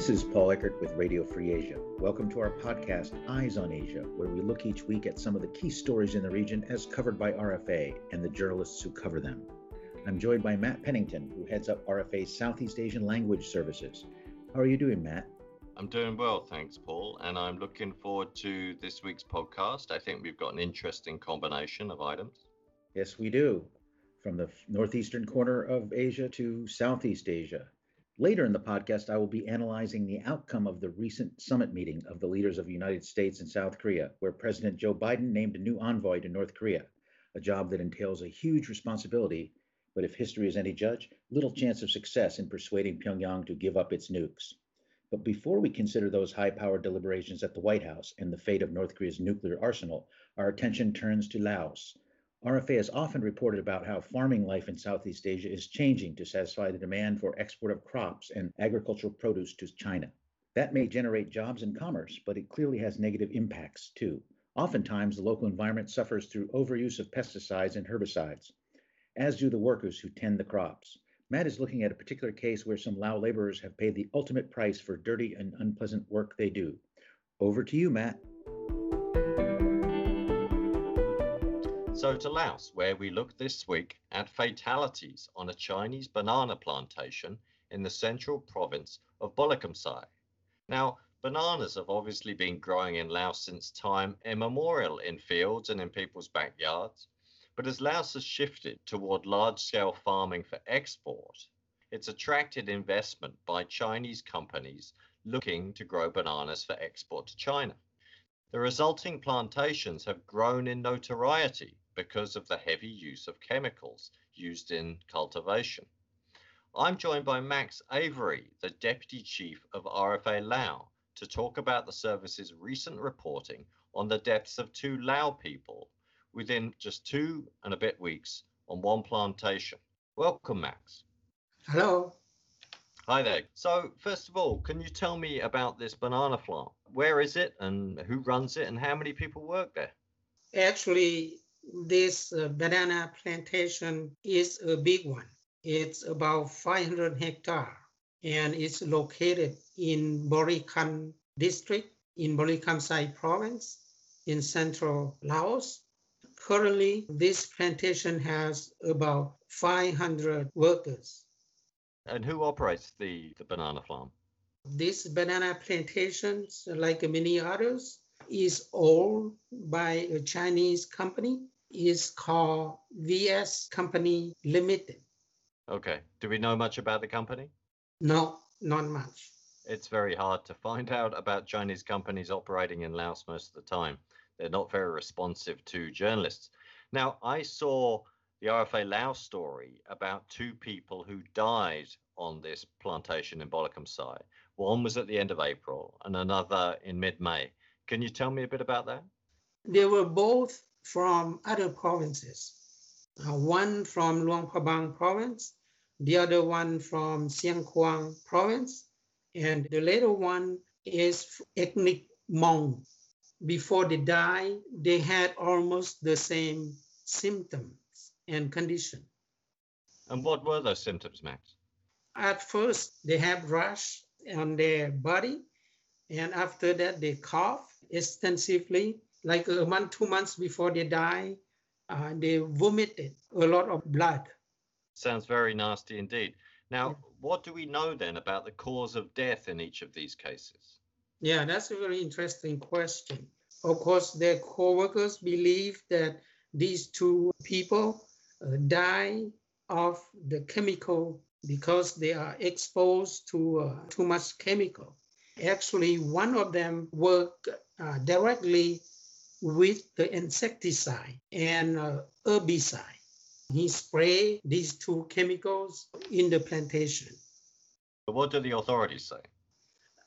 This is Paul Eckert with Radio Free Asia. Welcome to our podcast, Eyes on Asia, where we look each week at some of the key stories in the region as covered by RFA and the journalists who cover them. I'm joined by Matt Pennington, who heads up RFA's Southeast Asian Language Services. How are you doing, Matt? I'm doing well, thanks, Paul, and I'm looking forward to this week's podcast. I think we've got an interesting combination of items. Yes, we do. From the northeastern corner of Asia to Southeast Asia. Later in the podcast, I will be analyzing the outcome of the recent summit meeting of the leaders of the United States and South Korea, where President Joe Biden named a new envoy to North Korea, a job that entails a huge responsibility, but if history is any judge, little chance of success in persuading Pyongyang to give up its nukes. But before we consider those high powered deliberations at the White House and the fate of North Korea's nuclear arsenal, our attention turns to Laos, RFA has often reported about how farming life in Southeast Asia is changing to satisfy the demand for export of crops and agricultural produce to China. That may generate jobs and commerce, but it clearly has negative impacts too. Oftentimes, the local environment suffers through overuse of pesticides and herbicides, as do the workers who tend the crops. Matt is looking at a particular case where some Lao laborers have paid the ultimate price for dirty and unpleasant work they do. Over to you, Matt. So to Laos, where we look this week at fatalities on a Chinese banana plantation in the central province of Bolikamsai. Now, bananas have obviously been growing in Laos since time immemorial in fields and in people's backyards. But as Laos has shifted toward large-scale farming for export, it's attracted investment by Chinese companies looking to grow bananas for export to China. The resulting plantations have grown in notoriety because of the heavy use of chemicals used in cultivation. I'm joined by Max Avery, the Deputy Chief of RFA Lao, to talk about the service's recent reporting on the deaths of two Lao people within just two and a bit weeks on one plantation. Welcome, Max. Hello. Hi there. So, first of all, can you tell me about this banana farm? Where is it and who runs it and how many people work there? Actually, this uh, banana plantation is a big one. It's about 500 hectare and it's located in Borikan district in Bolikamsai province in central Laos. Currently, this plantation has about 500 workers. And who operates the, the banana farm? This banana plantation, like many others, is owned by a Chinese company. Is called VS Company Limited. Okay. Do we know much about the company? No, not much. It's very hard to find out about Chinese companies operating in Laos most of the time. They're not very responsive to journalists. Now, I saw the RFA Laos story about two people who died on this plantation in Bolikamsai. One was at the end of April and another in mid May. Can you tell me a bit about that? They were both from other provinces. Uh, one from Luang Prabang province, the other one from Xieng Khouang province, and the later one is ethnic Hmong. Before they die, they had almost the same symptoms and condition. And what were those symptoms, Max? At first, they have rash on their body, and after that, they cough extensively. Like a month, two months before they die, uh, they vomited a lot of blood. Sounds very nasty indeed. Now, what do we know then about the cause of death in each of these cases? Yeah, that's a very interesting question. Of course, their co-workers believe that these two people uh, die of the chemical because they are exposed to uh, too much chemical. Actually, one of them worked uh, directly with the insecticide and uh, herbicide. He sprayed these two chemicals in the plantation. But What do the authorities say?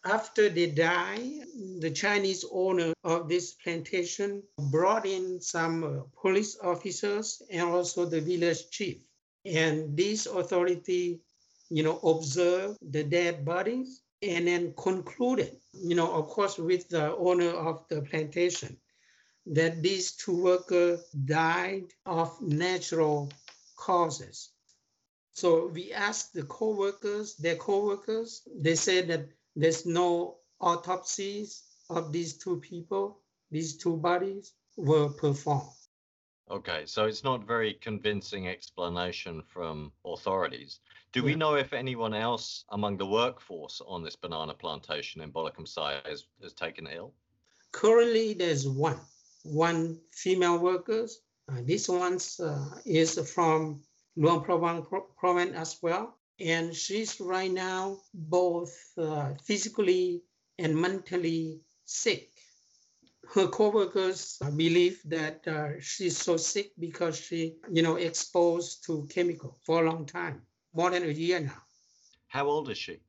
After they die, the Chinese owner of this plantation brought in some uh, police officers and also the village chief. And this authority, you know, observed the dead bodies and then concluded, you know, of course, with the owner of the plantation, that these two workers died of natural causes. So we asked the co-workers, their co-workers, they said that there's no autopsies of these two people, these two bodies were performed. Okay, so it's not very convincing explanation from authorities. Do we know if anyone else among the workforce on this banana plantation in Bolikamsai has, has taken ill? Currently, there's one, one female workers. Uh, this one uh, is from Luang Prabang province as well. And she's right now both uh, physically and mentally sick. Her co-workers believe that uh, she's so sick because she, you know, exposed to chemical for a long time, more than a year now. How old is she?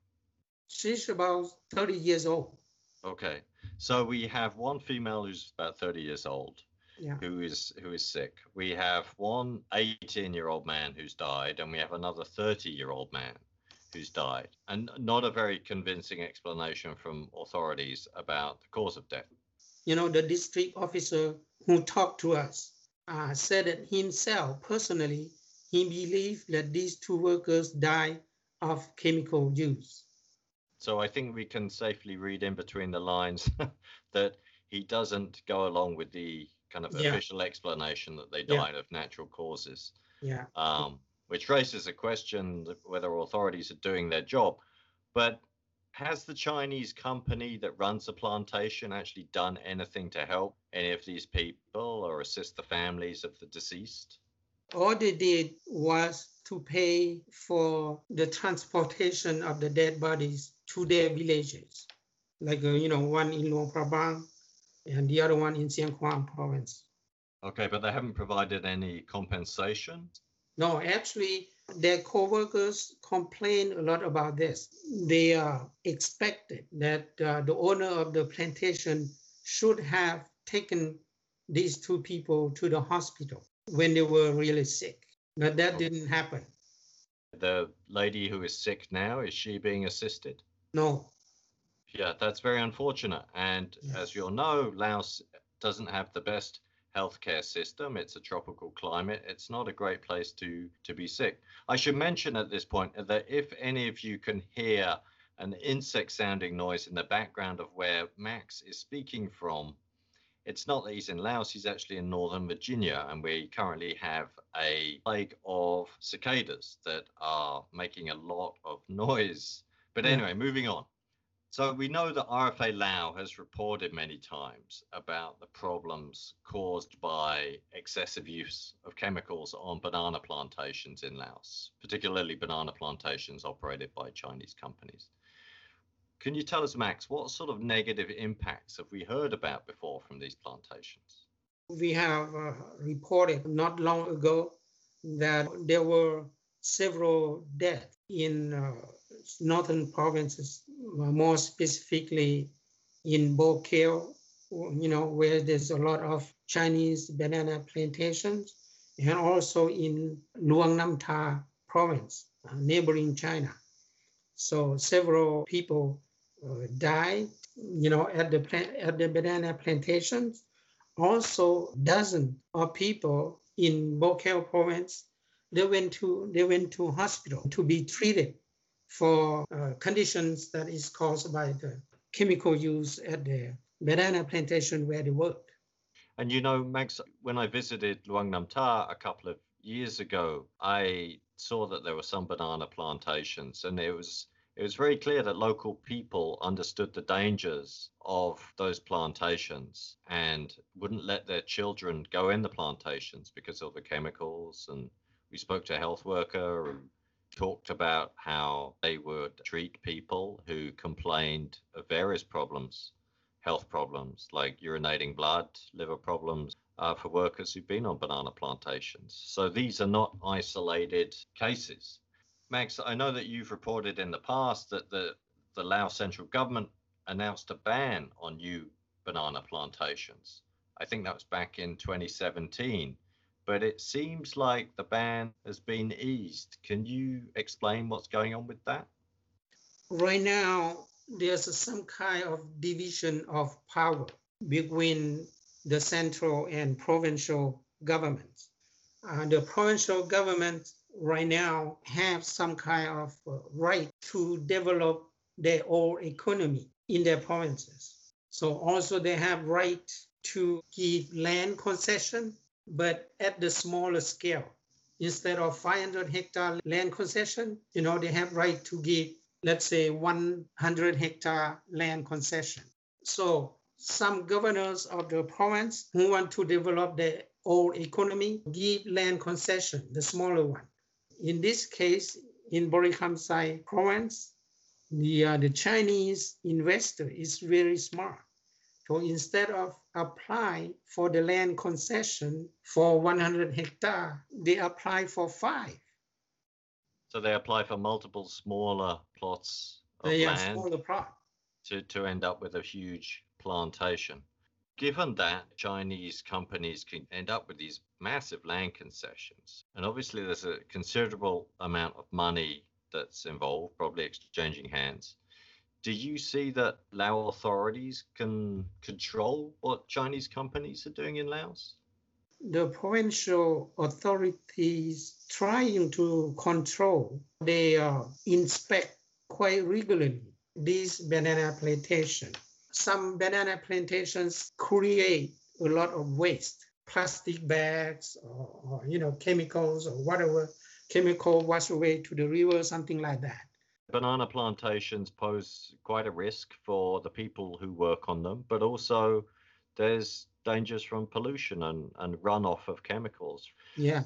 She's about 30 years old. Okay, so we have one female who's about 30 years old Yeah. who is who is sick. We have one 18-year-old man who's died, and we have another 30-year-old man who's died, and not a very convincing explanation from authorities about the cause of death. you know, the district officer who talked to us uh, said that himself personally, he believed that these two workers died of chemical use. So I think we can safely read in between the lines that he doesn't go along with the kind of Yeah. official explanation that they Yeah. died of natural causes, Yeah. um, which raises a question whether authorities are doing their job. But has the Chinese company that runs the plantation actually done anything to help any of these people or assist the families of the deceased? All they did was to pay for the transportation of the dead bodies to their villages, like, uh, you know, one in Luang Prabang and the other one in Xieng Khouang province. Okay, but they haven't provided any compensation. No, actually, their co-workers complain a lot about this. They uh, expected that uh, the owner of the plantation should have taken these two people to the hospital when they were really sick, but that Oh. didn't happen. The lady who is sick now, is she being assisted? No, Yeah, that's very unfortunate. And Yeah. as you'll know, Laos doesn't have the best healthcare system. It's a tropical climate. It's not a great place to to be sick. I should mention at this point that if any of you can hear an insect sounding noise in the background of where Max is speaking from, it's not that he's in Laos, he's actually in Northern Virginia, and we currently have a plague of cicadas that are making a lot of noise. But Yeah. anyway, moving on. So we know that RFA Lao has reported many times about the problems caused by excessive use of chemicals on banana plantations in Laos, particularly banana plantations operated by Chinese companies. Can you tell us, Max, what sort of negative impacts have we heard about before from these plantations? we have uh, reported not long ago that there were several deaths in uh, northern provinces, uh, more specifically in Bokeo, you know, where there's a lot of Chinese banana plantations, and also in Luang Nam province, uh, neighboring China. So several people uh, died, you know, at the plant, at the banana plantations also dozens of people in Bokeo province they went to they went to hospital to be treated for uh, conditions that is caused by the chemical use at the banana plantation where they worked. And you know, Max, when I visited Luang Namtha a couple of years ago, I saw that there were some banana plantations, and it was it was very clear that local people understood the dangers of those plantations and wouldn't let their children go in the plantations because of the chemicals. And we spoke to a health worker and talked about how they would treat people who complained of various problems health problems like urinating blood, liver problems uh, for workers who've been on banana plantations. So these are not isolated cases. Max, I know that you've reported in the past that the, the Laos central government announced a ban on new banana plantations. I think that was back in 2017. But it seems like the ban has been eased. Can you explain what's going on with that? Right now, there's some kind of division of power between the central and provincial governments. Uh, the provincial government right now have some kind of uh, right to develop their own economy in their provinces. So also they have right to give land concession, but at the smaller scale. Instead of 500 hectare land concession, you know, they have right to give, let's say, 100 hectare land concession. So some governors of the province who want to develop their own economy give land concession, the smaller one. In this case, in Borikamsai province, the, uh, the Chinese investor is very smart. So instead of applying for the land concession for 100 hectare, they apply for five. So they apply for multiple smaller plots of They land smaller plot. to, to end up with a huge plantation. Given that Chinese companies can end up with these massive land concessions, and obviously there's a considerable amount of money that's involved, probably exchanging hands. Do you see that Lao authorities can control what Chinese companies are doing in Laos? The provincial authorities trying to control, they uh, inspect quite regularly these banana plantations. Some banana plantations create a lot of waste, plastic bags or, or you know chemicals or whatever chemical wash away to the river, something like that. Banana plantations pose quite a risk for the people who work on them, but also there's dangers from pollution and, and runoff of chemicals. Yeah.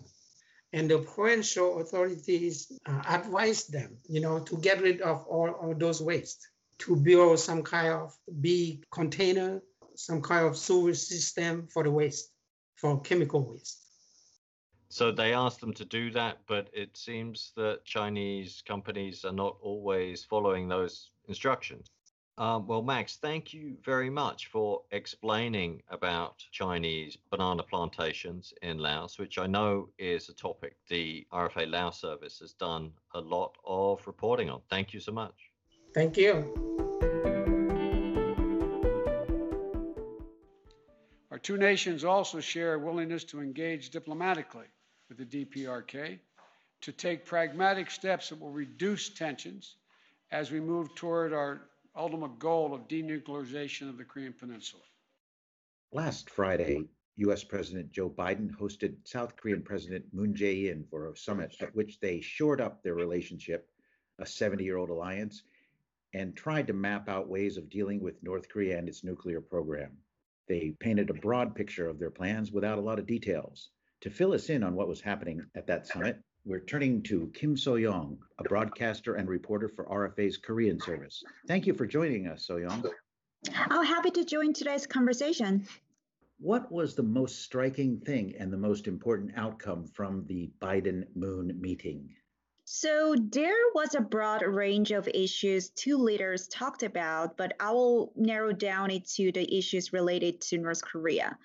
And the provincial authorities uh, advise them, you know, to get rid of all, all those waste, to build some kind of big container, some kind of sewage system for the waste, for chemical waste. So they asked them to do that, but it seems that Chinese companies are not always following those instructions. Um, well, Max, thank you very much for explaining about Chinese banana plantations in Laos, which I know is a topic the RFA Laos service has done a lot of reporting on. Thank you so much. Thank you. Our two nations also share a willingness to engage diplomatically with the DPRK to take pragmatic steps that will reduce tensions as we move toward our ultimate goal of denuclearization of the Korean Peninsula. Last Friday, US President Joe Biden hosted South Korean President Moon Jae in for a summit at which they shored up their relationship, a 70 year old alliance, and tried to map out ways of dealing with North Korea and its nuclear program. They painted a broad picture of their plans without a lot of details. To fill us in on what was happening at that summit, we're turning to Kim So Young, a broadcaster and reporter for RFA's Korean service. Thank you for joining us, So Young. I'm oh, happy to join today's conversation. What was the most striking thing and the most important outcome from the Biden Moon meeting? So, there was a broad range of issues two leaders talked about, but I will narrow down it to the issues related to North Korea.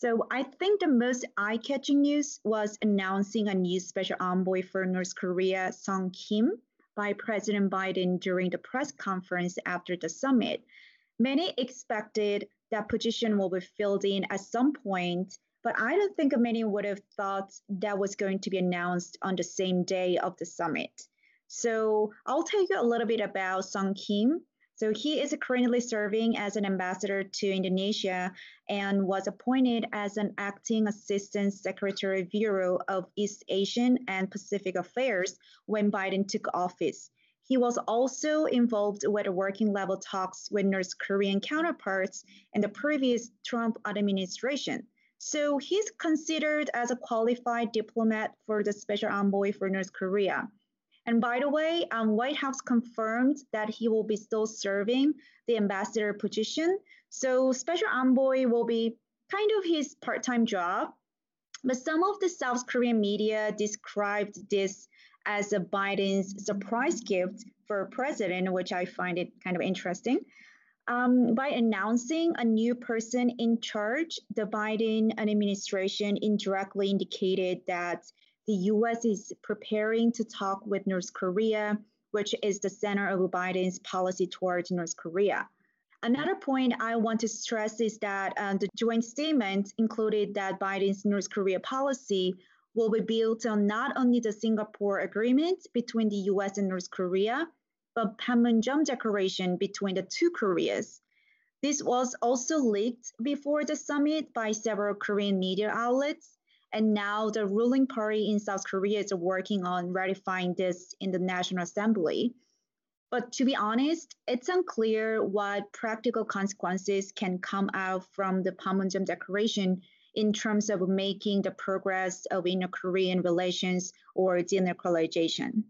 So, I think the most eye catching news was announcing a new special envoy for North Korea, Sung Kim, by President Biden during the press conference after the summit. Many expected that position will be filled in at some point, but I don't think many would have thought that was going to be announced on the same day of the summit. So I'll tell you a little bit about Sung Kim. So he is currently serving as an ambassador to Indonesia and was appointed as an acting assistant secretary bureau of East Asian and Pacific Affairs when Biden took office. He was also involved with working level talks with North Korean counterparts in the previous Trump administration. So he's considered as a qualified diplomat for the special envoy for North Korea. And by the way, um, White House confirmed that he will be still serving the ambassador position. So special envoy will be kind of his part-time job. But some of the South Korean media described this as a Biden's surprise gift for president, which I find it kind of interesting. Um, by announcing a new person in charge, the Biden administration indirectly indicated that the US is preparing to talk with North Korea, which is the center of Biden's policy towards North Korea. Another point I want to stress is that uh, the joint statement included that Biden's North Korea policy will be built on not only the Singapore agreement between the US and North Korea, a Panmunjom declaration between the two Koreas. This was also leaked before the summit by several Korean media outlets, and now the ruling party in South Korea is working on ratifying this in the National Assembly. But to be honest, it's unclear what practical consequences can come out from the Panmunjom Declaration in terms of making the progress of inter-Korean relations or denuclearization.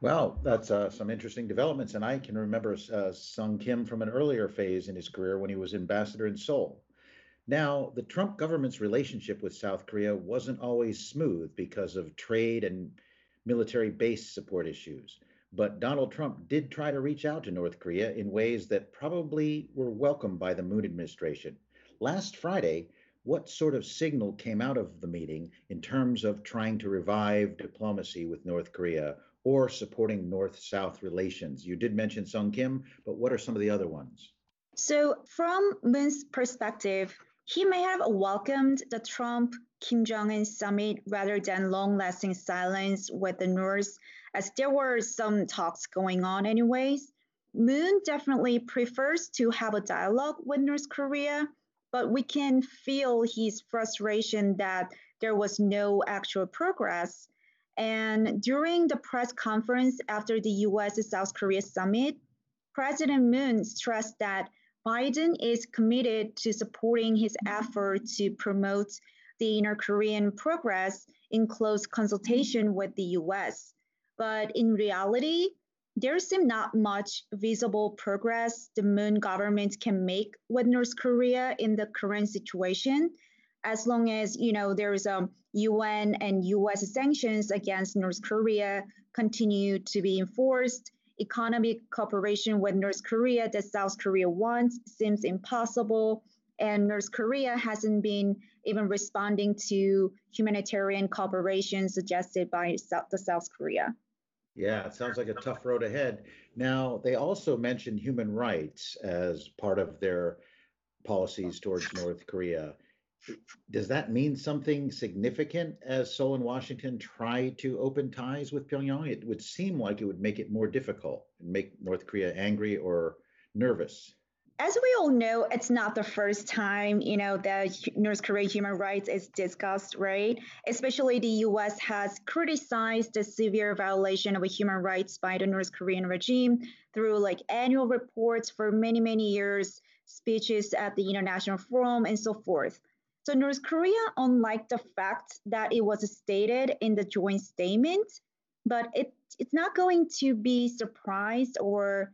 Well, that's uh, some interesting developments, and I can remember uh, Sung Kim from an earlier phase in his career when he was ambassador in Seoul. Now, the Trump government's relationship with South Korea wasn't always smooth because of trade and military base support issues. But Donald Trump did try to reach out to North Korea in ways that probably were welcomed by the Moon administration. Last Friday, what sort of signal came out of the meeting in terms of trying to revive diplomacy with North Korea or supporting North South relations? You did mention Sung Kim, but what are some of the other ones? So, from Moon's perspective, he may have welcomed the Trump Kim Jong un summit rather than long lasting silence with the North as there were some talks going on anyways. Moon definitely prefers to have a dialogue with North Korea, but we can feel his frustration that there was no actual progress. And during the press conference after the US South Korea summit, President Moon stressed that Biden is committed to supporting his effort to promote the inter Korean progress in close consultation with the US. But in reality, there seems not much visible progress the Moon government can make with North Korea in the current situation, as long as you know there is a UN and US sanctions against North Korea continue to be enforced. Economic cooperation with North Korea that South Korea wants seems impossible, and North Korea hasn't been even responding to humanitarian cooperation suggested by South, the South Korea. Yeah, it sounds like a tough road ahead. Now, they also mentioned human rights as part of their policies towards North Korea. Does that mean something significant as Seoul and Washington try to open ties with Pyongyang? It would seem like it would make it more difficult and make North Korea angry or nervous as we all know, it's not the first time, you know, that North Korea human rights is discussed, right? Especially the US has criticized the severe violation of human rights by the North Korean regime through like annual reports for many, many years, speeches at the International Forum, and so forth. So North Korea, unlike the fact that it was stated in the joint statement, but it, it's not going to be surprised or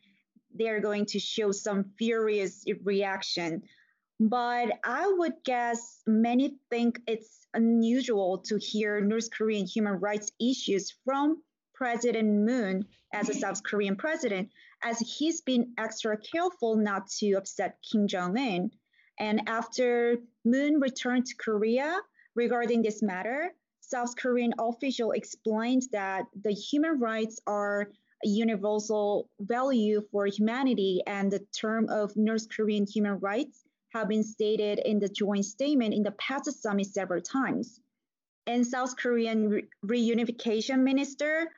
they're going to show some furious reaction. But I would guess many think it's unusual to hear North Korean human rights issues from President Moon as a South Korean president, as he's been extra careful not to upset Kim Jong un. And after Moon returned to Korea regarding this matter, South Korean official explained that the human rights are a universal value for humanity, and the term of North Korean human rights have been stated in the joint statement in the past summit several times. And South Korean re- reunification minister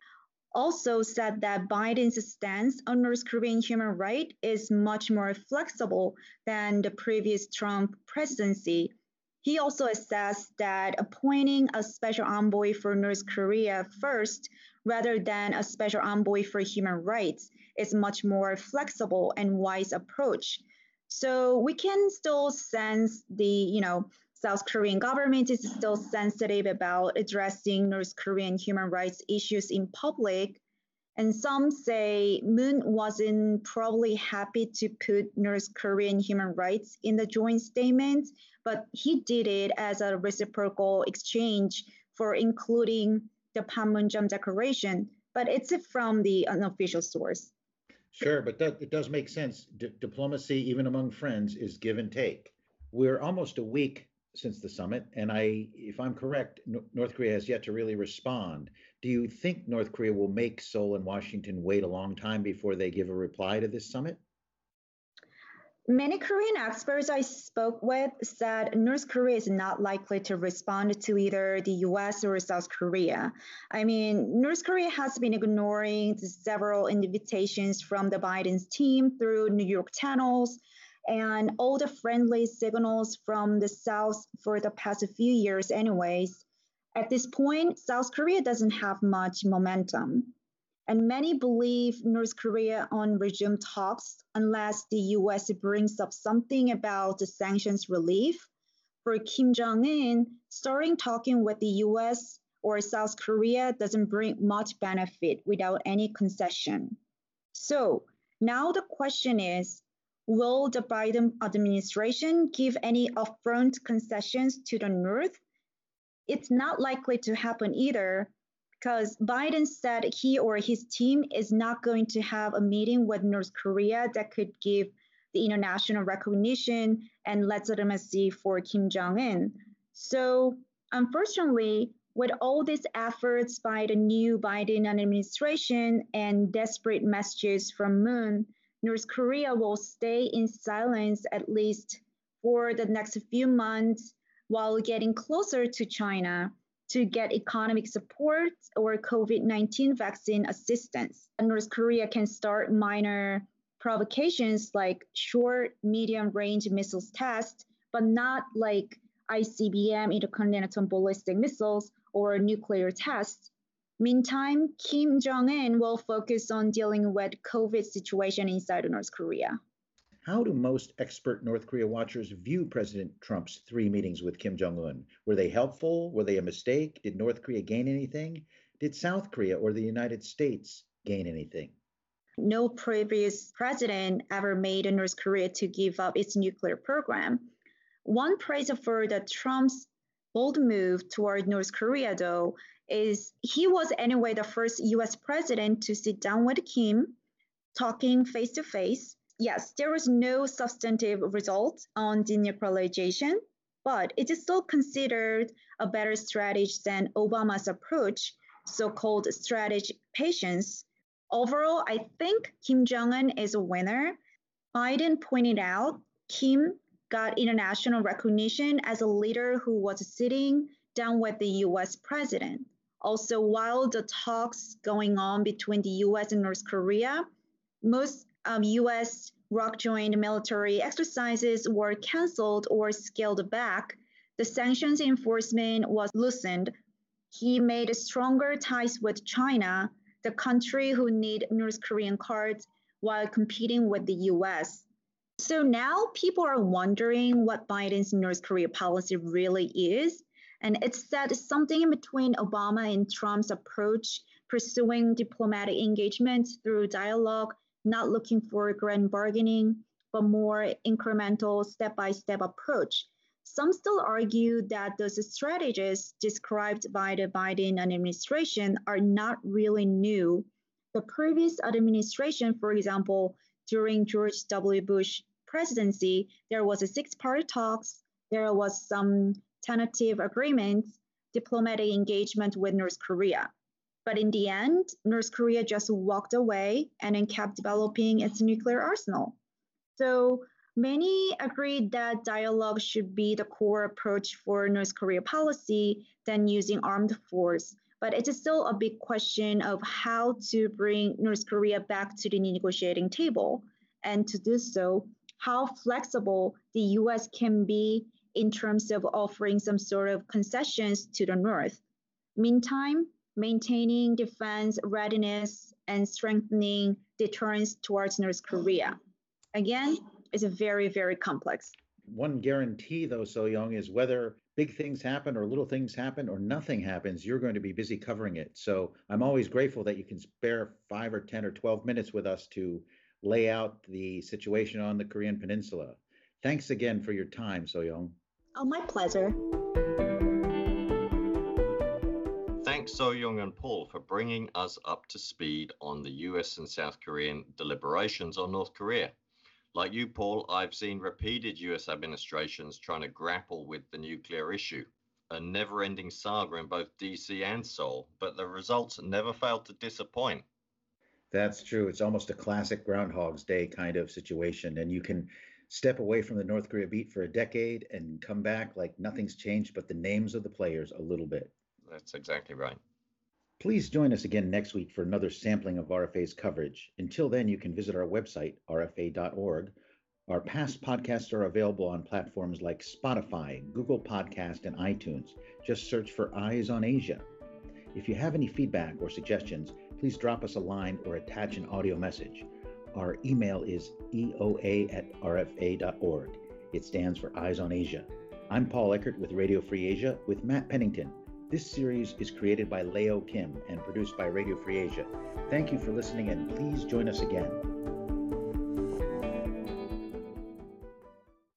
also said that Biden's stance on North Korean human rights is much more flexible than the previous Trump presidency. He also assessed that appointing a special envoy for North Korea first rather than a special envoy for human rights is much more flexible and wise approach. So we can still sense the, you know, South Korean government is still sensitive about addressing North Korean human rights issues in public. And some say Moon wasn't probably happy to put North Korean human rights in the joint statement, but he did it as a reciprocal exchange for including the Panmunjom Declaration, but it's from the unofficial source. Sure, but that, it does make sense. D- diplomacy, even among friends, is give and take. We're almost a week since the summit, and I, if I'm correct, North Korea has yet to really respond. Do you think North Korea will make Seoul and Washington wait a long time before they give a reply to this summit? Many Korean experts I spoke with said North Korea is not likely to respond to either the US or South Korea. I mean, North Korea has been ignoring several invitations from the Biden's team through New York channels and all the friendly signals from the South for the past few years, anyways. At this point, South Korea doesn't have much momentum and many believe North Korea on resume talks unless the US brings up something about the sanctions relief. For Kim Jong un, starting talking with the US or South Korea doesn't bring much benefit without any concession. So now the question is Will the Biden administration give any upfront concessions to the North? It's not likely to happen either because Biden said he or his team is not going to have a meeting with North Korea that could give the international recognition and legitimacy for Kim Jong un. So, unfortunately, with all these efforts by the new Biden administration and desperate messages from Moon, North Korea will stay in silence at least for the next few months while getting closer to China to get economic support or COVID 19 vaccine assistance. North Korea can start minor provocations like short, medium range missiles tests, but not like ICBM intercontinental ballistic missiles or nuclear tests. Meantime, Kim Jong un will focus on dealing with COVID situation inside North Korea. How do most expert North Korea watchers view President Trump's three meetings with Kim Jong un? Were they helpful? Were they a mistake? Did North Korea gain anything? Did South Korea or the United States gain anything? No previous president ever made North Korea to give up its nuclear program. One praise for the Trump's bold move toward North Korea, though, is he was anyway the first US president to sit down with Kim, talking face to face yes, there was no substantive result on denuclearization, but it is still considered a better strategy than Obama's approach, so-called strategic patience. Overall, I think Kim Jong-un is a winner. Biden pointed out Kim got international recognition as a leader who was sitting down with the US president. Also, while the talks going on between the US and North Korea, most um, US rock joint military exercises were canceled or scaled back, the sanctions enforcement was loosened. He made stronger ties with China, the country who need North Korean cards while competing with the US. So now people are wondering what Biden's North Korea policy really is. And it's said something in between Obama and Trump's approach, pursuing diplomatic engagement through dialogue not looking for grand bargaining, but more incremental step by step approach. Some still argue that those strategies described by the Biden administration are not really new. The previous administration, for example, during George W. Bush presidency, there was a six-party talks, there was some tentative agreements, diplomatic engagement with North Korea. But in the end, North Korea just walked away and then kept developing its nuclear arsenal. So many agreed that dialogue should be the core approach for North Korea policy than using armed force. But it is still a big question of how to bring North Korea back to the negotiating table. And to do so, how flexible the US can be in terms of offering some sort of concessions to the North. Meantime, maintaining defense readiness and strengthening deterrence towards North Korea. Again, it's very, very complex. One guarantee, though, So Young, is whether big things happen or little things happen or nothing happens, you're going to be busy covering it. So I'm always grateful that you can spare five or 10 or 12 minutes with us to lay out the situation on the Korean Peninsula. Thanks again for your time, So Young. Oh, my pleasure. Thanks So Young and Paul for bringing us up to speed on the US and South Korean deliberations on North Korea. Like you, Paul, I've seen repeated US administrations trying to grapple with the nuclear issue, a never ending saga in both DC and Seoul, but the results never failed to disappoint. That's true. It's almost a classic Groundhog's Day kind of situation. And you can Step away from the North Korea beat for a decade and come back like nothing's changed but the names of the players a little bit. That's exactly right. Please join us again next week for another sampling of RFA's coverage. Until then, you can visit our website, rfa.org. Our past podcasts are available on platforms like Spotify, Google Podcast, and iTunes. Just search for Eyes on Asia. If you have any feedback or suggestions, please drop us a line or attach an audio message. Our email is eoa at rfa.org. It stands for Eyes on Asia. I'm Paul Eckert with Radio Free Asia with Matt Pennington. This series is created by Leo Kim and produced by Radio Free Asia. Thank you for listening and please join us again.